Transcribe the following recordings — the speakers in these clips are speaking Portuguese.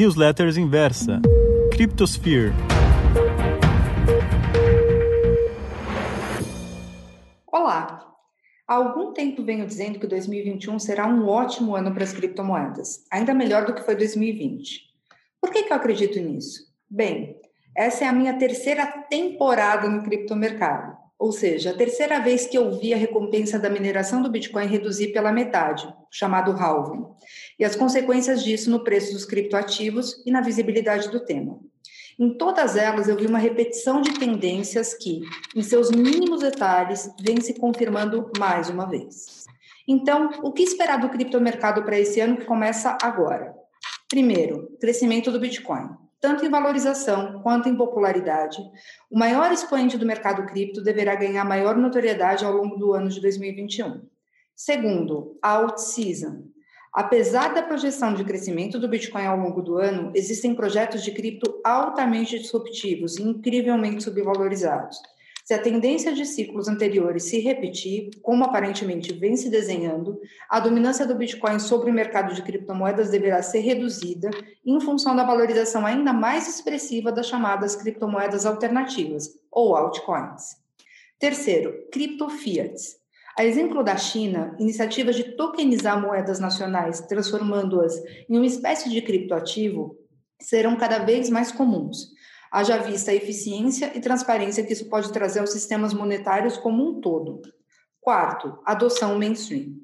Newsletters Inversa, Cryptosphere. Olá! Há algum tempo venho dizendo que 2021 será um ótimo ano para as criptomoedas, ainda melhor do que foi 2020. Por que, que eu acredito nisso? Bem, essa é a minha terceira temporada no criptomercado, ou seja, a terceira vez que eu vi a recompensa da mineração do Bitcoin reduzir pela metade, chamado halving, e as consequências disso no preço dos criptoativos e na visibilidade do tema. Em todas elas, eu vi uma repetição de tendências que, em seus mínimos detalhes, vem se confirmando mais uma vez. Então, o que esperar do criptomercado para esse ano que começa agora? Primeiro, crescimento do Bitcoin, tanto em valorização quanto em popularidade. O maior expoente do mercado cripto deverá ganhar maior notoriedade ao longo do ano de 2021. Segundo, alt season. Apesar da projeção de crescimento do Bitcoin ao longo do ano, existem projetos de cripto altamente disruptivos e incrivelmente subvalorizados. Se a tendência de ciclos anteriores se repetir, como aparentemente vem se desenhando, a dominância do Bitcoin sobre o mercado de criptomoedas deverá ser reduzida em função da valorização ainda mais expressiva das chamadas criptomoedas alternativas, ou altcoins. Terceiro, criptofiats. A exemplo da China, iniciativas de tokenizar moedas nacionais, transformando-as em uma espécie de criptoativo, serão cada vez mais comuns. Haja vista a eficiência e transparência que isso pode trazer aos sistemas monetários como um todo. Quarto, adoção mainstream.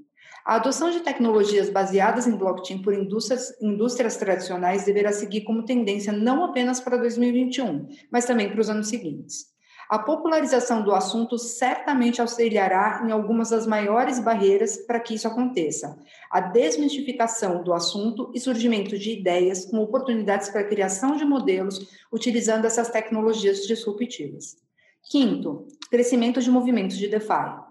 A adoção de tecnologias baseadas em blockchain por indústrias, indústrias tradicionais deverá seguir como tendência não apenas para 2021, mas também para os anos seguintes. A popularização do assunto certamente auxiliará em algumas das maiores barreiras para que isso aconteça. A desmistificação do assunto e surgimento de ideias com oportunidades para a criação de modelos utilizando essas tecnologias disruptivas. Quinto, crescimento de movimentos de DeFi.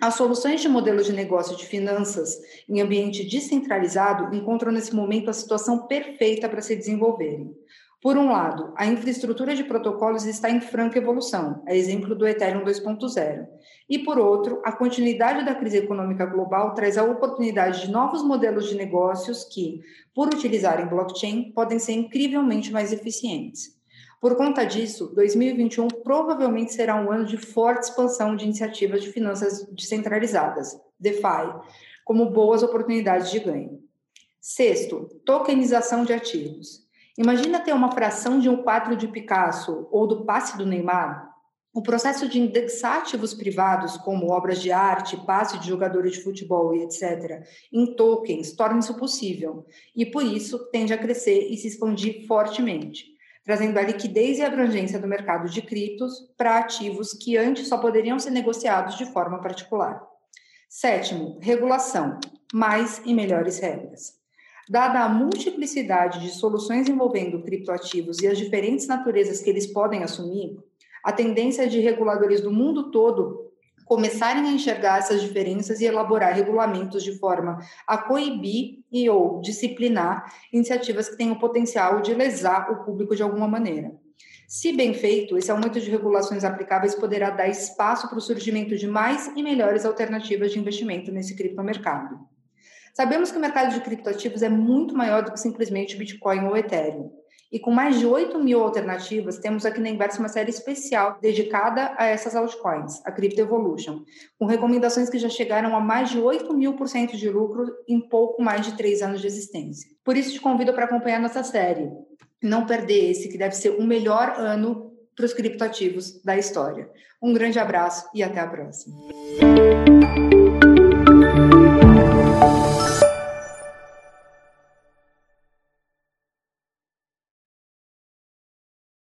As soluções de modelos de negócio de finanças em ambiente descentralizado encontram nesse momento a situação perfeita para se desenvolverem. Por um lado, a infraestrutura de protocolos está em franca evolução, a exemplo do Ethereum 2.0. E por outro, a continuidade da crise econômica global traz a oportunidade de novos modelos de negócios que, por utilizarem blockchain, podem ser incrivelmente mais eficientes. Por conta disso, 2021 provavelmente será um ano de forte expansão de iniciativas de finanças descentralizadas, DeFi, como boas oportunidades de ganho. Sexto, tokenização de ativos. Imagina ter uma fração de um quadro de Picasso ou do passe do Neymar. O processo de indexar ativos privados, como obras de arte, passe de jogadores de futebol e etc., em tokens, torna isso possível. E por isso tende a crescer e se expandir fortemente, trazendo a liquidez e abrangência do mercado de criptos para ativos que antes só poderiam ser negociados de forma particular. Sétimo, regulação, mais e melhores regras. Dada a multiplicidade de soluções envolvendo criptoativos e as diferentes naturezas que eles podem assumir, a tendência de reguladores do mundo todo começarem a enxergar essas diferenças e elaborar regulamentos de forma a coibir e ou disciplinar iniciativas que tenham o potencial de lesar o público de alguma maneira. Se bem feito, esse aumento de regulações aplicáveis poderá dar espaço para o surgimento de mais e melhores alternativas de investimento nesse criptomercado. Sabemos que o mercado de criptoativos é muito maior do que simplesmente Bitcoin ou Ethereum. E com mais de 8 mil alternativas, temos aqui na Inversa uma série especial dedicada a essas altcoins, a Crypto Evolution, com recomendações que já chegaram a mais de 8 mil por cento de lucro em pouco mais de três anos de existência. Por isso, te convido para acompanhar nossa série. Não perder esse, que deve ser o melhor ano para os criptoativos da história. Um grande abraço e até a próxima.